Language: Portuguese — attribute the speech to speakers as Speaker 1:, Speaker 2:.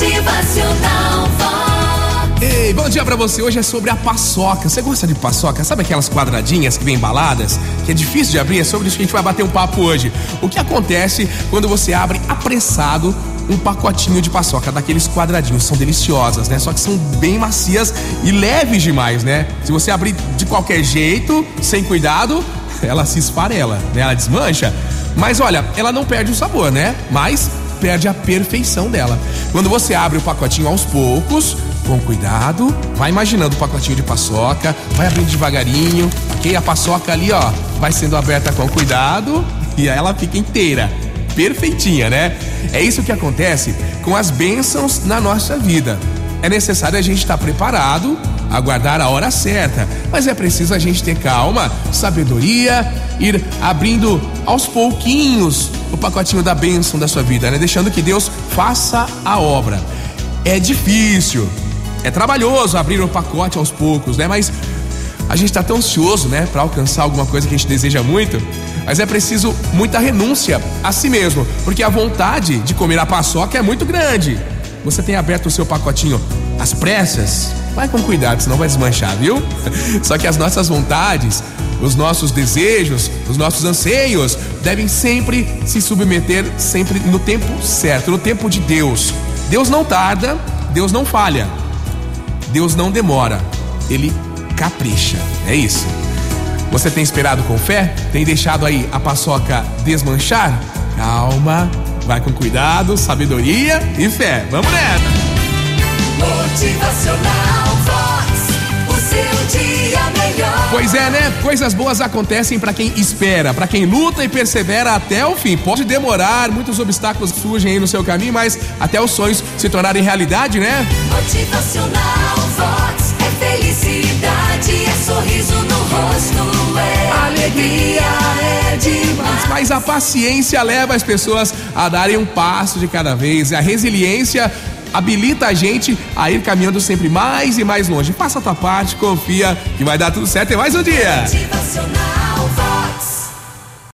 Speaker 1: Motivacional.
Speaker 2: Ei, bom dia pra você. Hoje é sobre a paçoca. Você gosta de paçoca? Sabe aquelas quadradinhas que vem embaladas? Que é difícil de abrir? É sobre isso que a gente vai bater um papo hoje. O que acontece quando você abre apressado um pacotinho de paçoca daqueles quadradinhos? São deliciosas, né? Só que são bem macias e leves demais, né? Se você abrir de qualquer jeito, sem cuidado, ela se esfarela, né? Ela desmancha. Mas olha, ela não perde o sabor, né? Mas perde a perfeição dela. Quando você abre o pacotinho aos poucos, com cuidado, vai imaginando o pacotinho de paçoca, vai abrindo devagarinho, ok? A paçoca ali, ó, vai sendo aberta com cuidado e ela fica inteira, perfeitinha, né? É isso que acontece com as bênçãos na nossa vida. É necessário a gente estar preparado, aguardar a hora certa, mas é preciso a gente ter calma, sabedoria, ir abrindo aos pouquinhos o pacotinho da bênção da sua vida, né? Deixando que Deus faça a obra. É difícil, é trabalhoso abrir o pacote aos poucos, né? Mas a gente está tão ansioso, né, para alcançar alguma coisa que a gente deseja muito, mas é preciso muita renúncia a si mesmo, porque a vontade de comer a paçoca é muito grande. Você tem aberto o seu pacotinho às pressas? Vai com cuidado, senão vai desmanchar, viu? Só que as nossas vontades, os nossos desejos, os nossos anseios devem sempre se submeter sempre no tempo certo, no tempo de Deus. Deus não tarda, Deus não falha. Deus não demora. Ele capricha. É isso. Você tem esperado com fé? Tem deixado aí a paçoca desmanchar? Calma, vai com cuidado, sabedoria e fé. Vamos nessa!
Speaker 1: Motivacional Vox.
Speaker 2: Pois é, né? Coisas boas acontecem pra quem espera, pra quem luta e persevera até o fim. Pode demorar, muitos obstáculos surgem aí no seu caminho, mas até os sonhos se tornarem realidade, né?
Speaker 1: Motivacional Vox. É felicidade, é sorriso no rosto, é alegria, é demais.
Speaker 2: Mas a paciência leva as pessoas a darem um passo de cada vez. E a resiliência habilita a gente a ir caminhando sempre mais e mais longe. Faça a tua parte, confia que vai dar tudo certo. E mais um dia.